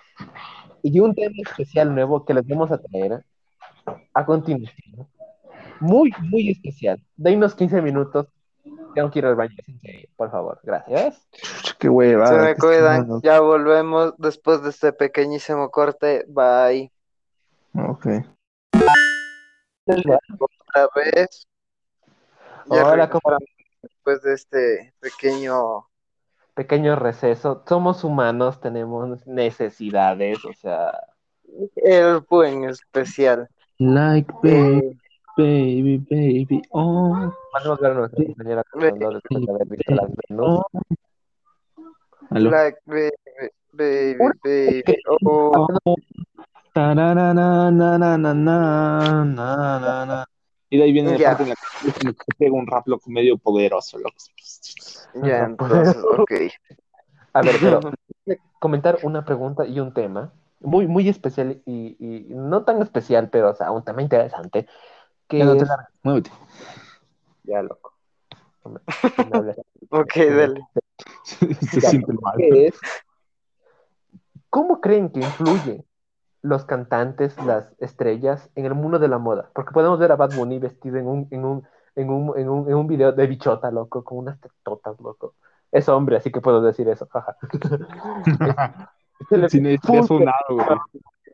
Y un tema especial nuevo que les vamos a traer a continuación. Muy, muy especial. Denos 15 minutos. Tengo que ir al baño, por favor. Gracias. Qué hueva. Se me cuidan, ya volvemos después de este pequeñísimo corte. Bye. Ok. Otra vez. Ya Hola, ¿cómo- después de este pequeño. Pequeño receso. Somos humanos, tenemos necesidades, o sea, El buen especial. Like baby, Eh, baby, baby. Oh, ver a nuestra compañera Fernando después de haber visto las Venus. oh. Black baby, baby, baby. Oh, Y de ahí viene la parte en la que que pega un rap loco medio poderoso, loco. ya, entonces, ok. A ver, pero comentar una pregunta y un tema muy, muy especial y, y no tan especial, pero o sea, un tema interesante. Que Ya no te es... largues, muévete. Ya, loco. No. Ok, dale. Se Ya, siente mal. es, ¿Cómo creen que influyen los cantantes, las estrellas en el mundo de la moda? Porque podemos ver a Bad Bunny vestido en un, en un, en un, en un, en un video de bichota, loco, con unas tetotas, loco. Es hombre, así que puedo decir eso, jaja. Se le- Si necesitas Full, un lado, güey.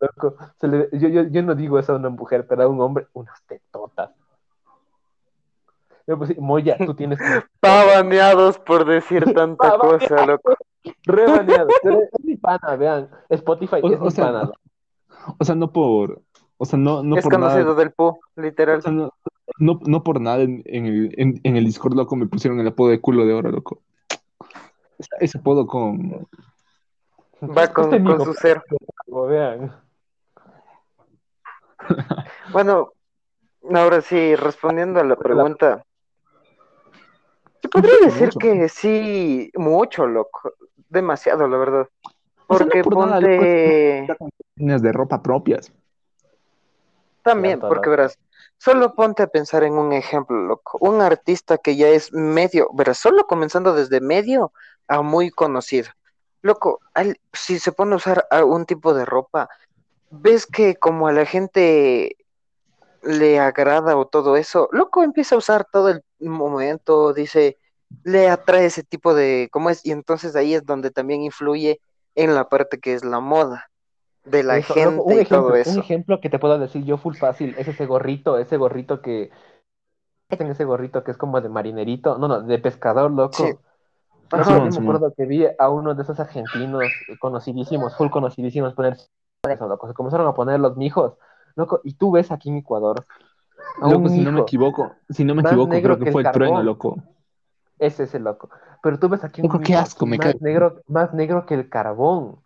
loco, se le- yo, yo, yo no digo eso a una mujer, pero a un hombre, unas tetotas. Yo, pues, sí, Moya, tú tienes baneados por decir tanta cosa, loco. re baneado, pero es mi pana, vean, Spotify O- es o mi sea, pana. O sea, no por. O sea, no, no es por nada. conocido del PU, literal. O sea, no, no, no por nada en, en el, en, en el Discord, loco, me pusieron el apodo de culo de oro, loco. Ese- Ese apodo con. Va con, Este con su ser. vean. Bueno, ahora sí, respondiendo a la pregunta. Se podría decir mucho. que sí, mucho, loco. Demasiado, la verdad. O sea, no Porque por nada, ponte... Líneas de ropa propias. También, porque verás, solo ponte a pensar en un ejemplo, loco. Un artista que ya es medio, verás, solo comenzando desde medio a muy conocido. Loco, al- si se pone a usar algún tipo de ropa, ves que como a la gente le agrada o todo eso, loco empieza a usar todo el momento, dice, le atrae ese tipo de, ¿cómo es? Y entonces ahí es donde también influye en la parte que es la moda de la Eso, gente loco, un y ejemplo, todo un eso. ejemplo que te puedo decir yo full fácil es ese gorrito, ese gorrito que en ese gorrito que es como de marinerito, no, no, de pescador, loco. Sí. Ajá. yo me acuerdo que vi a uno de esos argentinos conocidísimos, full conocidísimos, poner eso, loco. Se comenzaron a poner los mijos, loco, y tú ves aquí en Ecuador a Loco, un si no me equivoco, si no me equivoco, creo que fue el trueno, loco. ese es el loco. Pero tú ves aquí un Loco, qué asco, me más cae. negro, más negro que el carbón.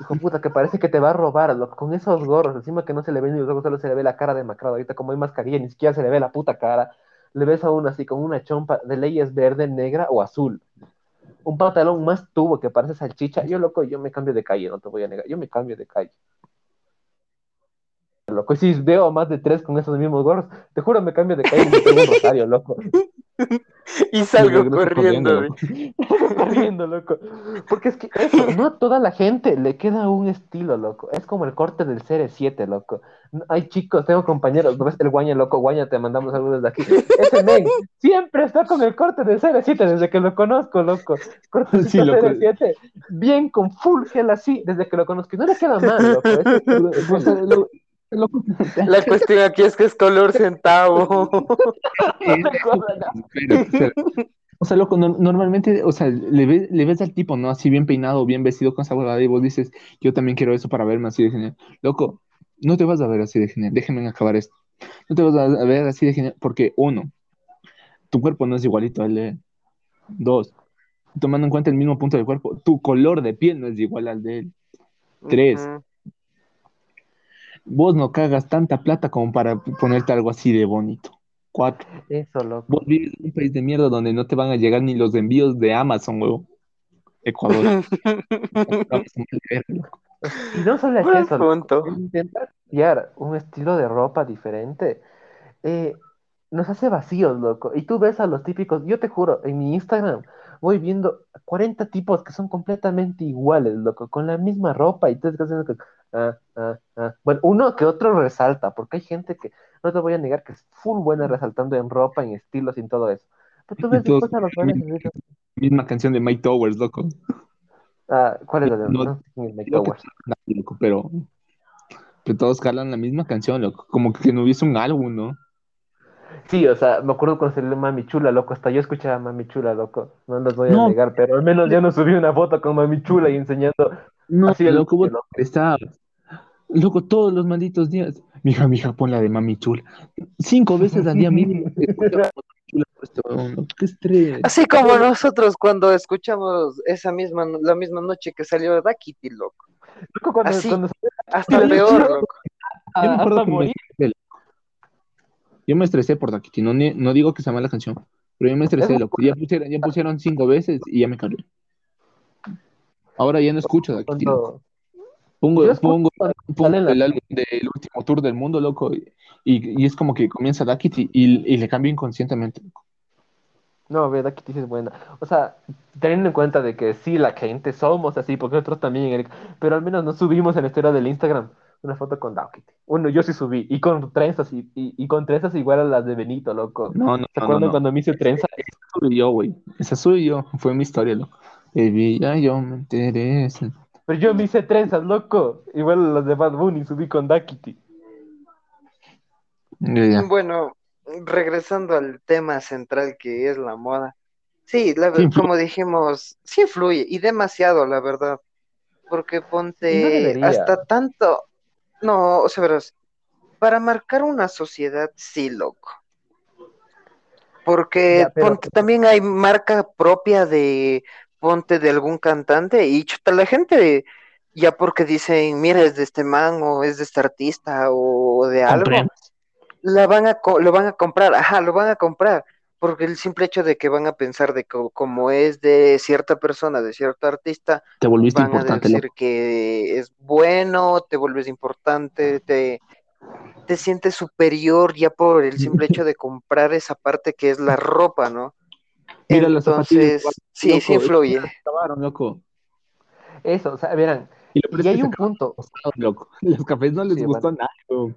Hijo puta, que parece que te va a robar, loco, con esos gorros, encima que no se le ven ni los ojos, solo se le ve la cara demacrada. Ahorita como hay mascarilla, ni siquiera se le ve la puta cara. Le ves a uno así con una chompa de leyes verde, negra o azul. Un pantalón más tubo que parece salchicha. Yo, loco, yo me cambio de calle, no te voy a negar. Yo me cambio de calle. Loco, y si veo a más de tres con esos mismos gorros, te juro me cambio de calle y me pongo un rosario, loco. y salgo corriendo. corriendo, loco. Porque es que eso, no a toda la gente le queda un estilo, loco. Es como el corte del CR7, loco. Hay chicos, tengo compañeros, ¿no ves el guaña, loco? Guaña, te mandamos saludos de aquí. Ese men siempre está con el corte del CR7 desde que lo conozco, loco. Corte Sí, loco. CR7, bien con full gel así, desde que lo conozco. Y no le queda mal, loco, La cuestión aquí es que es color centavo. O sea, loco, no- normalmente, o sea, le ves, le ves al tipo, ¿no? Así bien peinado, bien vestido con esa huevada y vos dices, yo también quiero eso para verme así de genial. Loco, no te vas a ver así de genial, déjenme acabar esto. No te vas a ver así de genial porque, uno, tu cuerpo no es igualito al de él. Dos, tomando en cuenta el mismo punto del cuerpo, tu color de piel no es igual al de él. Tres. Vos no cagas tanta plata como para ponerte algo así de bonito. Cuatro. Eso, loco. Vos vives en un país de mierda donde no te van a llegar ni los envíos de Amazon, huevo. Ecuador. Y no solo es Buen eso, punto. Intentar copiar un estilo de ropa diferente eh, nos hace vacíos, loco. Y tú ves a los típicos, yo te juro, en mi Instagram voy viendo 40 tipos que son completamente iguales, loco, con la misma ropa y tú estás haciendo que, ah, ah, ah. Bueno, uno que otro resalta, porque hay gente que, no te voy a negar, que es full buena resaltando en ropa, en estilos y en todo eso. Pero tú ves después a los buenos Misma canción de Mike Towers, loco. ah, ¿cuál es la de No- no Mike Creo que Towers? loco, pero, pero todos calan la misma canción, loco. Como que no hubiese un álbum, ¿no? Sí, o sea, me acuerdo cuando salió Mami Chula, loco, hasta yo escuchaba Mami Chula, loco, no los voy a No. negar, pero al menos ya no subí una foto con Mami Chula y enseñando No, así el loco, vos loco. todos los malditos días. Mija, mija, pon la de Mami Chula. Cinco veces al día mínimo. Qué estrés. Así como nosotros cuando escuchamos esa misma, la misma noche que salió Dakiti, loco. Loco, cuando, Así. cuando Hasta Sí, peor, loco. Yo me acuerdo que morir. Yo me estresé por Dakiti. No, ni- no digo que sea mala canción, pero yo me estresé, Es loco. Ya pusieron, ya pusieron cinco veces y ya me cargué. Ahora ya no escucho loco. cuando- Pongo, pongo, pongo sale la- el álbum del último tour del mundo, loco, y, y es como que comienza Dakiti y, y le cambio inconscientemente. loco. No, verdad que es buena. O sea, teniendo en cuenta de que sí, la gente somos así, porque nosotros también, Eric, pero al menos no subimos en la historia del Instagram una foto con Daukity. Uno, yo sí subí, y con trenzas, y, y, y con trenzas igual a las de Benito, loco. No, no, ¿Se no, acuerdan no, no. cuando me hice trenza? Esa soy yo, güey. Esa soy yo. Fue mi historia, loco. Baby, ya yo me interesa. Pero yo me hice trenzas, loco. Igual las de Bad Bunny subí con Dakity. Ya, ya. Bueno, regresando al tema central que es la moda. Sí, la, Sí, como dijimos, sí influye y demasiado, la verdad. Porque no ponte hasta tanto. No, o sea, verás, para marcar una sociedad, sí, loco. Porque Ya, pero- ponte, también hay marca propia de ponte de algún cantante y chuta, la gente ya porque dicen, mira, es de este man o es de este artista o de algo la van a co- lo van a comprar, ajá, lo van a comprar, porque el simple hecho de que van a pensar de que como es de cierta persona, de cierto artista, Te volviste van a importante, decir loco. que es bueno, te vuelves importante, te, te sientes superior ya por el simple hecho de comprar esa parte que es la ropa, ¿no? Mira las zapatillas, Entonces, sí, sí loco, influye. Acabaron, loco. Eso, o sea, verán. Y, lo Y es hay que un punto. acabaron, loco. Los cafés no les Sí, gustó nada, loco.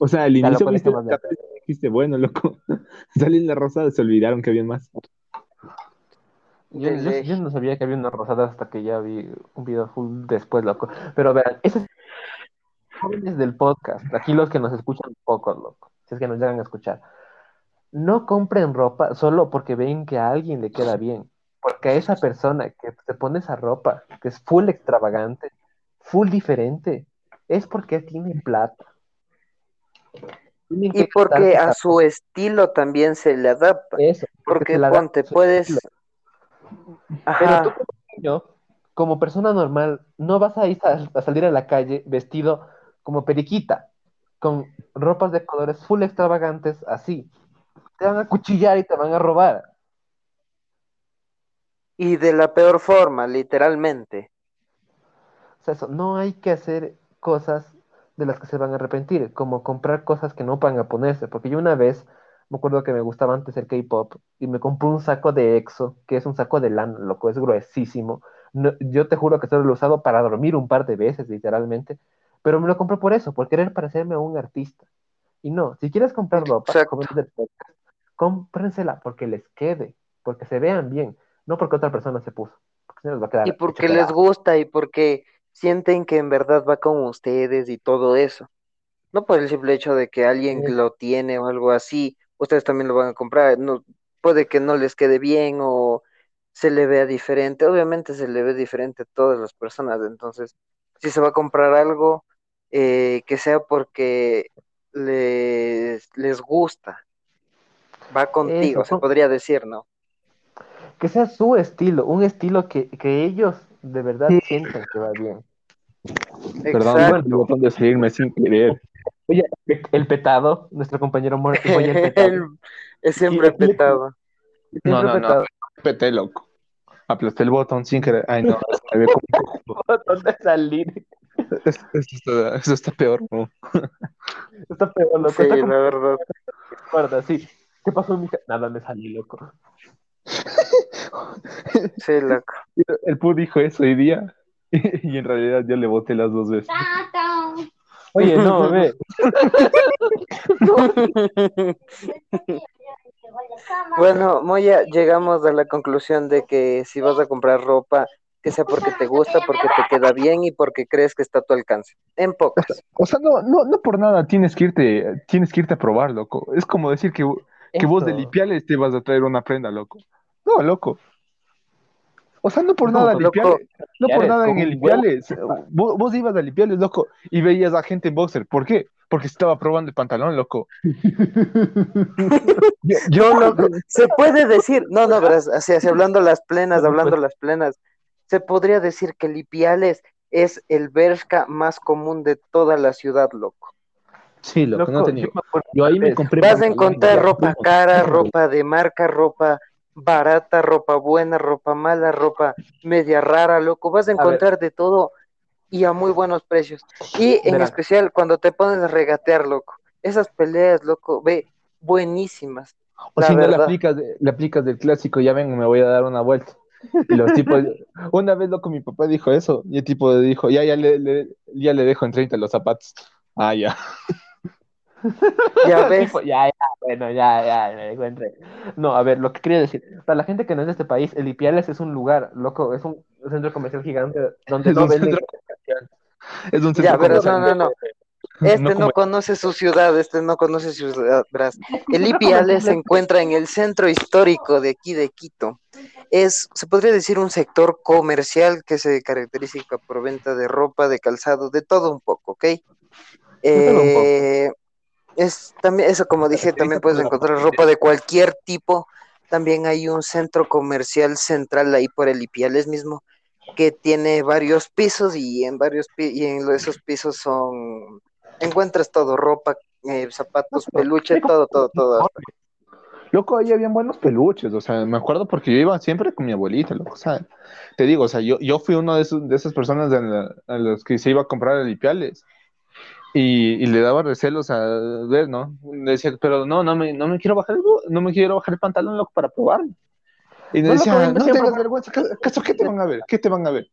O sea, al inicio viste los de- cafés dijiste, bueno, loco. Salen la rosada, se olvidaron que habían más. Yo, yo- no sabía que había una rosada hasta que ya vi un video full después, loco. Pero verán, esos jóvenes del podcast, aquí los que nos escuchan pocos, loco, si es que nos llegan a escuchar, no compren ropa solo porque ven que a alguien le queda bien. Porque a esa persona que se pone esa ropa, que es full extravagante, full diferente, es porque tiene plata. Tienen Y que porque a su estilo también se le adapta, Eso, porque da ponte, puedes... Pero tú como niño, como persona normal, no vas a ir a, a salir a la calle vestido como periquita, con ropas de colores full extravagantes así. Te van a cuchillar y te van a robar. Y de la peor forma, literalmente. O sea, eso, no hay que hacer cosas de las que se van a arrepentir, como comprar cosas que no van a ponerse, porque yo una vez Me acuerdo que me gustaba antes el K-pop y me compré un saco de EXO, que es un saco de lana, loco, es gruesísimo. No- yo te juro que solo lo he usado para dormir un par de veces, literalmente. Pero me lo compré por eso, por querer parecerme a un artista. Y no, si quieres comprar ropa, Exacto. del podcast, cómprensela porque les quede, porque se vean bien, no porque otra persona se puso. Porque no les va a quedar Y porque les gusta y porque sienten que en verdad va con ustedes y todo eso. No por el simple hecho de que alguien Sí. lo tiene o algo así, ustedes también lo van a comprar. No, puede que no les quede bien o se le vea diferente. Obviamente se le ve diferente a todas las personas. Entonces, si se va a comprar algo, eh, que sea porque les, les gusta. Va contigo, Eso, se podría decir, ¿no? que sea su estilo, un estilo que, que ellos de verdad sientan que va bien. Perdón, el botón de seguirme sin querer. Oye, el petado, nuestro compañero el petado. El- es siempre petado. siempre No, no, no. Peté, loco. Aplasté el botón sin querer. Ay, no, se me ve como ¿Dónde salir? Eso está, eso está peor, ¿no? Está peor, loco. Sí, está la como verdad. cuerda, sí. ¿Qué pasó, mija? Nada, me salí, loco. Sí, loco. El Pu dijo eso hoy día. Y en realidad yo le boté las dos veces. Oye, no, ve. Bueno, Moya, llegamos a la conclusión de que si vas a comprar ropa, que sea porque te gusta, porque te queda bien y porque crees que está a tu alcance. En pocas. O sea, no, no, no por nada tienes que irte, tienes que irte a probar, loco. Es como decir que, que vos de. Lipiales te vas a traer una prenda, loco. No, loco. O sea, no por No, nada loco. Lipiales, no por nada en el. Lipiales. Vos, vos ibas a Lipiales, loco, y veías a gente en boxer. ¿Por qué? Porque estaba probando el pantalón, loco. Yo, loco, se puede decir, no, no, verás, así, así, hablando las plenas, hablando las plenas, se podría decir que Lipiales es el Bershka más común de toda la ciudad, loco. Sí, loco, no Loco, te yo ahí me compré. Vas a encontrar ropa cara, ropa de marca, ropa barata, ropa buena, ropa mala, ropa media rara, loco. Vas a encontrar de todo y a muy buenos precios. Y en Verán. especial cuando te pones a regatear, loco. Esas peleas, loco, ve, buenísimas. O La si no le verdad. aplicas, le aplicas del clásico, ya vengo, me voy a dar una vuelta. Y los tipos, una vez loco, mi papá dijo eso, y el tipo dijo, ya, ya le, le- ya le dejo en 30 los zapatos. Ah, ya. Ya ves. Tipo, ya, ya, bueno, ya, ya, me encuentre. No, a ver, lo que quería decir, para la gente que no es de este país, el Ipiales es un lugar, loco, es un centro comercial gigante donde Es no venden centro Es un Ya, centro verás, no, comercial. no, no. Este No no, conoce su ciudad, este no conoce su ciudad, verás. El Ipiales se encuentra en el centro histórico de aquí de Quito. Es, se podría decir, un sector comercial que se caracteriza por venta de ropa, de calzado, de todo un poco, ¿ok? todo un poco. Es también, eso como dije, también puedes encontrar ropa de cualquier tipo. También hay un centro comercial central ahí por el Ipiales mismo que tiene varios pisos y en varios pi- y en esos pisos son encuentras todo, ropa, eh, zapatos, peluche, todo, todo, todo. Loco, ahí habían buenos peluches, o sea, me acuerdo porque yo iba siempre con mi abuelita, loco, o sea, te digo, o sea, yo, yo fui uno de, esos, de esas personas de la- a los que se iba a comprar lipiales y, y le daba recelos a ver, ¿no? Le decía, pero no, no me, no me quiero bajar el, no me quiero bajar el pantalón, loco, para probarlo. Y me No, decía, no tengas vergüenza, ¿acaso qué te van a ver? ¿Qué te van a ver?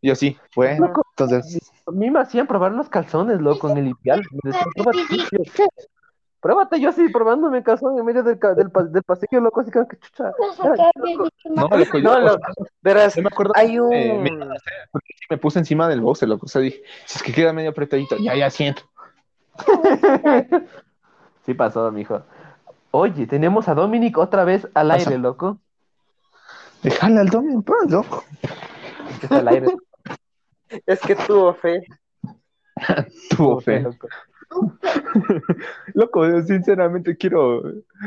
Y así, bueno, Loco. entonces, A mí me hacían probar los calzones, loco, en el Ipiales. Pruébate, yo, así probándome calzón en medio del, del, del pasillo, loco, así como que chucha. no, loco, yo, No, o sea, loco, verás, yo me acuerdo hay Eh, me- un me puse encima del boxer, loco. O sea, dije, si es que queda medio apretadito, ya, ya siento. Sí pasó, mijo. Oye, tenemos a Dominic otra vez al Pasa. aire, loco. Déjale al domingo, pues, loco. Está al aire. es que tuvo fe. Tuvo fe. loco. Loco, sinceramente quiero,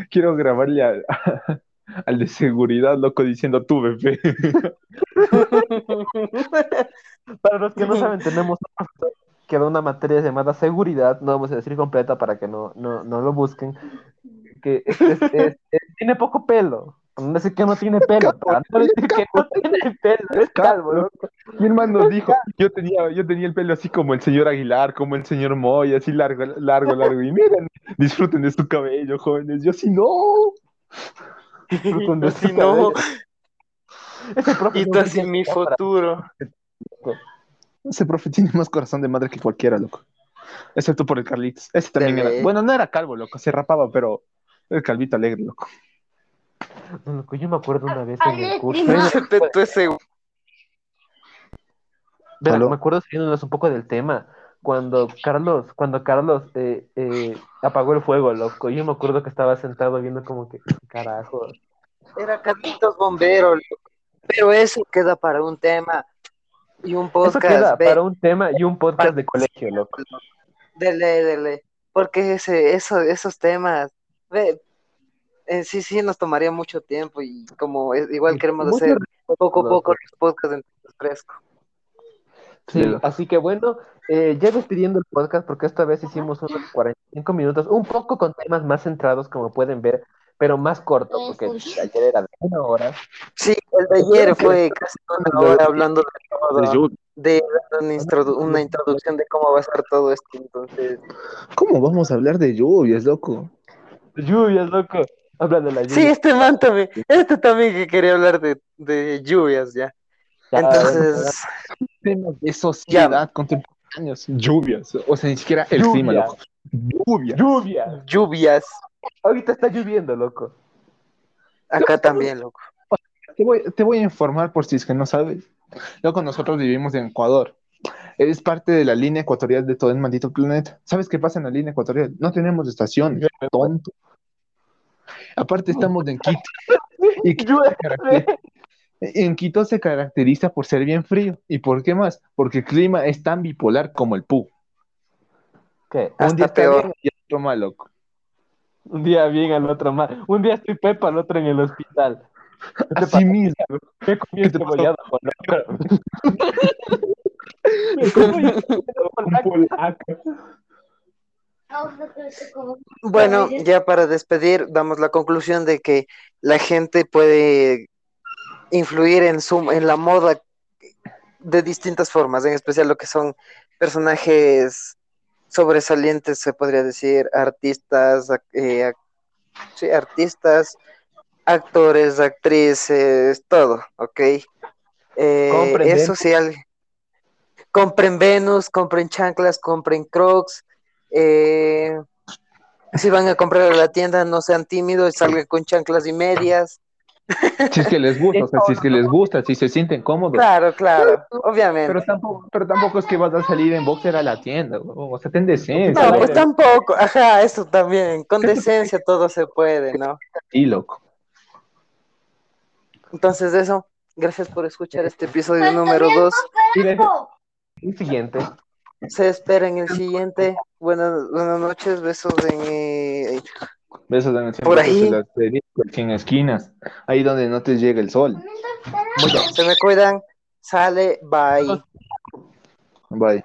quiero grabarle a- al de seguridad, loco, diciendo tuve fe. Para los que no saben, tenemos un profesor que da una materia llamada seguridad, no vamos a decir completa para que no, no, no lo busquen, que tiene poco pelo. No decir que no tiene pelo, para no decir que no tiene pelo, es calvo, loco. Mi hermano dijo, yo tenía, yo tenía el pelo así como el señor Aguilar, como el señor Moy, así largo, largo, largo. Y miren, disfruten de su cabello, jóvenes. Yo sí no. Disfruten de su no, cabello. Ese profe y no tú así mi futuro. Ese profe tiene más corazón de madre que cualquiera, loco. Excepto por el Carlitos. Ese también era. Bueno, no era calvo, loco. Se rapaba, pero el calvito alegre, loco. No, loco, yo me acuerdo una vez en el curso. Petó ese ¿Aló? me acuerdo saliéndonos un poco del tema. Cuando Carlos, cuando Carlos eh, eh, apagó el fuego, loco. Yo me acuerdo que estaba sentado viendo como que, carajo. Era Carlitos Bombero, loco. pero eso queda para un tema y un Eso podcast. queda ve, para un tema y un podcast de colegio, loco. Dele, dele, porque ese, eso, esos temas, ve, eh, sí, sí, nos tomaría mucho tiempo y como es- igual queremos Mucho hacer poco a poco los podcasts en fresco. Sí, Sí, así que bueno, eh, ya despidiendo el podcast, porque esta vez hicimos unos 45 minutos, un poco con temas más centrados, como pueden ver, pero más corto, porque el de ayer era de una hora. Sí, el de ayer fue casi una hora hablando de todo, de una, introdu- una introducción de cómo va a estar todo esto, entonces... ¿Cómo vamos a hablar de lluvias, loco? Lluvias, loco. Hablando de la lluvia. Sí, este man también, este también que quería hablar de, de lluvias ya. Ya, Entonces, Temas de sociedad contemporáneos. Lluvias. O sea, ni siquiera el clima, loco. Lluvia. lluvia. lluvias, Ahorita está lloviendo, loco. acá también, loco. Te voy, te voy a informar por si es que no sabes. Loco, nosotros vivimos en Ecuador. Es parte de la línea ecuatorial de todo el maldito planeta. ¿Sabes qué pasa en la línea ecuatorial? No tenemos estaciones, tonto. Aparte estamos en Quito. Y Quito en Quito se caracteriza por ser bien frío. ¿Y por qué más? Porque el clima es tan bipolar como el pu. ¿Qué? Un día está peor. bien y otro mal, loco. Un día bien, al otro mal. Un día estoy Pepa, al otro en el hospital. ¿Qué te Así mismo. Me comí ¿Qué te cebollado con loco. Me comí Un polaco. Bueno, ya para despedir, damos la conclusión de que la gente puede influir en su, en la moda de distintas formas, en especial lo que son personajes sobresalientes, se podría decir, artistas, eh, sí, artistas, actores, actrices, todo, ¿ok? Eh, Compren eso Venus. sí, al- compren Venus, compren chanclas, compren Crocs, eh, si van a comprar a la tienda, no sean tímidos, salgan con chanclas y medias. Si es que les gusta, o sea, si es que les gusta, si se sienten cómodos. Claro, claro, obviamente. Pero tampoco, pero tampoco es que vas a salir en boxer a la tienda, o sea, ten decencia, No, pues tampoco, ajá, eso también, con decencia todo se puede, ¿no? Sí, loco. Entonces eso, gracias por escuchar este episodio número 2. El siguiente. Se espera en el siguiente. Buenas, buenas noches, besos en... eh, Besos en el Por ahí. en esquinas, ahí donde no te llega el sol. se me cuidan, sale, bye. Bye.